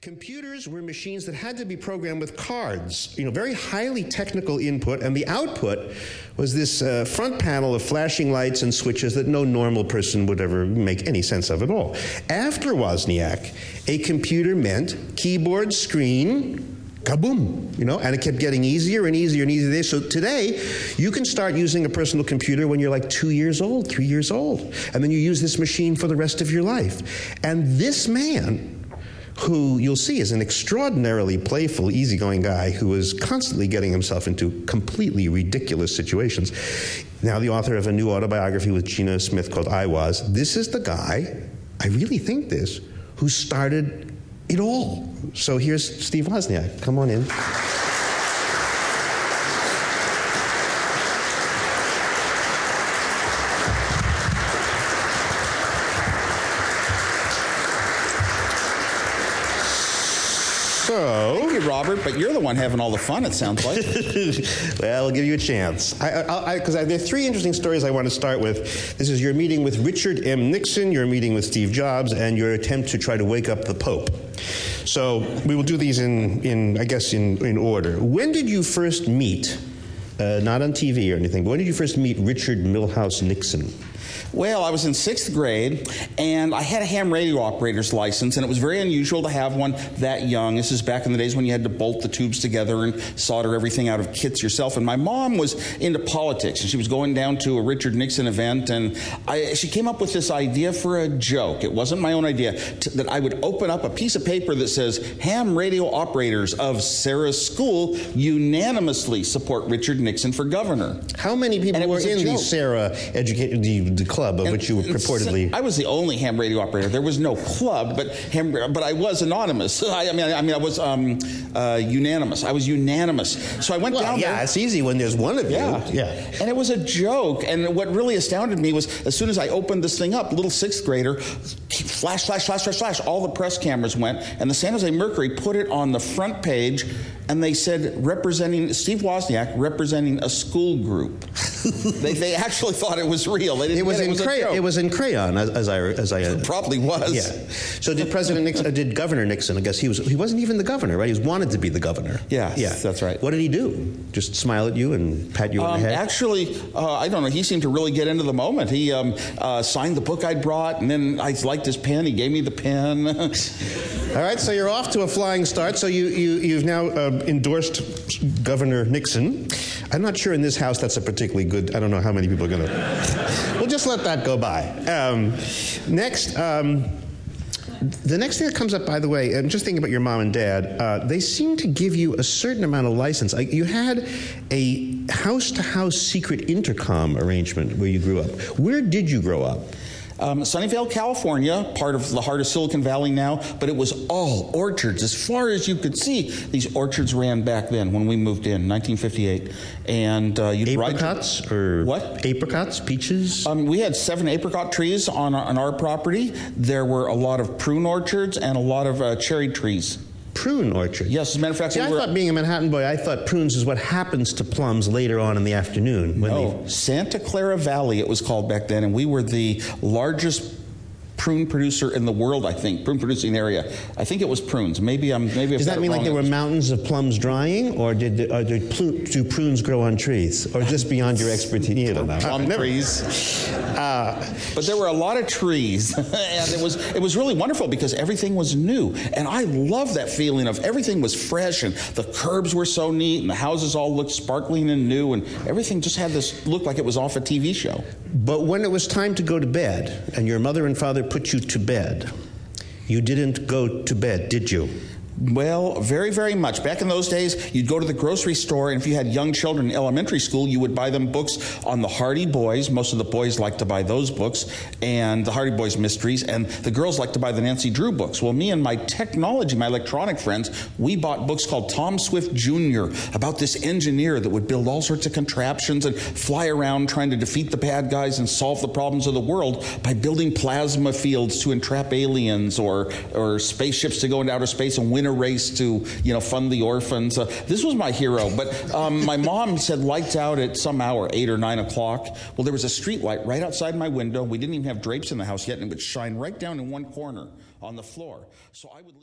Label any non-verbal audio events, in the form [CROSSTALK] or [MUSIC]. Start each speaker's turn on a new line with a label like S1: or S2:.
S1: Computers were machines that had to be programmed with cards, you know, very highly technical input, and the output was this uh, front panel of flashing lights and switches that no normal person would ever make any sense of at all. After Wozniak, a computer meant keyboard, screen, kaboom, you know, and it kept getting easier and easier and easier. So today, you can start using a personal computer when you're like two years old, three years old, and then you use this machine for the rest of your life. And this man, who you'll see is an extraordinarily playful, easygoing guy who is constantly getting himself into completely ridiculous situations. Now, the author of a new autobiography with Gina Smith called iWoz. This is the guy, I really think this, who started it all. So here's Steve Wozniak. Come on in. So,
S2: Thank you, Robert, but you're the one having all the fun, it sounds like. [LAUGHS]
S1: well, I'll give you a chance. Because there are three interesting stories I want to start with. This is your meeting with Richard M. Nixon, your meeting with Steve Jobs, and your attempt to try to wake up the Pope. So we will do these in, in I guess, in, in order. When did you first meet, uh, not on TV or anything, but when did you first meet Richard Milhous Nixon?
S2: Well, I was in sixth grade, and I had a ham radio operator's license, and it was very unusual to have one that young. This is back in the days when you had to bolt the tubes together and solder everything out of kits yourself. And my mom was into politics, and she was going down to a Richard Nixon event, and I, she came up with this idea for a joke. It wasn't my own idea to, that I would open up a piece of paper that says ham radio operators of Sarah's school unanimously support Richard Nixon for governor.
S1: How many people were in the Sarah educated the, club of and, which you were purportedly.
S2: I was the only ham radio operator. There was no club, but ham, but I was anonymous. [LAUGHS] I, I mean, I, I, mean, I was um, uh, unanimous. I was unanimous. So I went
S1: well,
S2: down
S1: yeah,
S2: there.
S1: Yeah, it's easy when there's one of
S2: yeah.
S1: you. Yeah,
S2: and it was a joke. And what really astounded me was as soon as I opened this thing up, little sixth grader, flash, flash, flash, flash, flash. All the press cameras went, and the San Jose Mercury put it on the front page, and they said representing Steve Wozniak representing a school group. [LAUGHS] they, they actually thought it was real. They didn't
S1: it was,
S2: it
S1: in
S2: was
S1: cray- it was in crayon, as, as I as I
S2: uh, probably was.
S1: Yeah. So did President Nixon? Uh, did Governor Nixon? I guess he was. He wasn't even the governor, right? He was wanted to be the governor.
S2: Yeah.
S1: Yeah.
S2: That's right.
S1: What did he do? Just smile at you and pat you on
S2: um,
S1: the head?
S2: Actually, uh, I don't know. He seemed to really get into the moment. He um, uh, signed the book I'd brought, and then I liked his pen. He gave me the pen. [LAUGHS]
S1: All right. So you're off to a flying start. So you you you've now uh, endorsed Governor Nixon. I'm not sure in this house that's a particularly good. I don't know how many people are going [LAUGHS] to. we'll just let that go by. Um, next. Um, the next thing that comes up, by the way, I'm just thinking about your mom and dad. Uh, they seem to give you a certain amount of license. You had a house-to-house secret intercom arrangement where you grew up. Where did you grow up?
S2: Um, Sunnyvale, California, part of the heart of Silicon Valley now, but it was all orchards. As far as you could see, these orchards ran back then when we moved in, 1958. And uh, you'd
S1: apricots
S2: ride
S1: or
S2: what?
S1: Apricots, peaches.
S2: Um, we had seven apricot trees on our, on our property. There were a lot of prune orchards and a lot of uh, cherry trees
S1: prune orchard.
S2: Yes, as a matter of fact,
S1: See,
S2: we
S1: I
S2: were,
S1: thought being a Manhattan boy, I thought prunes is what happens to plums later on in the afternoon. When
S2: no, oh, Santa Clara Valley, it was called back then, and we were the largest prune producer in the world. I think prune producing area. I think it was prunes. Maybe I'm. Maybe
S1: does that mean like there were mountains of plums drying, or did the, or did pl- do prunes grow on trees, or just beyond your expertise?
S2: i don't Plum trees. Uh, but there were a lot of trees, [LAUGHS] and it was it was really wonderful because everything was new, and I love that feeling of everything was fresh, and the curbs were so neat, and the houses all looked sparkling and new, and everything just had this look like it was off a TV show.
S1: But when it was time to go to bed, and your mother and father put you to bed, you didn't go to bed, did you?
S2: Well, very, very much. Back in those days, you'd go to the grocery store, and if you had young children in elementary school, you would buy them books on the Hardy Boys. Most of the boys like to buy those books, and the Hardy Boys mysteries, and the girls like to buy the Nancy Drew books. Well, me and my technology, my electronic friends, we bought books called Tom Swift Jr. about this engineer that would build all sorts of contraptions and fly around trying to defeat the bad guys and solve the problems of the world by building plasma fields to entrap aliens or, or spaceships to go into outer space and win a race to you know fund the orphans. Uh, this was my hero. But um, my [LAUGHS] mom said lights out at some hour, eight or nine o'clock. Well, there was a street light right outside my window. We didn't even have drapes in the house yet, and it would shine right down in one corner on the floor. So I would.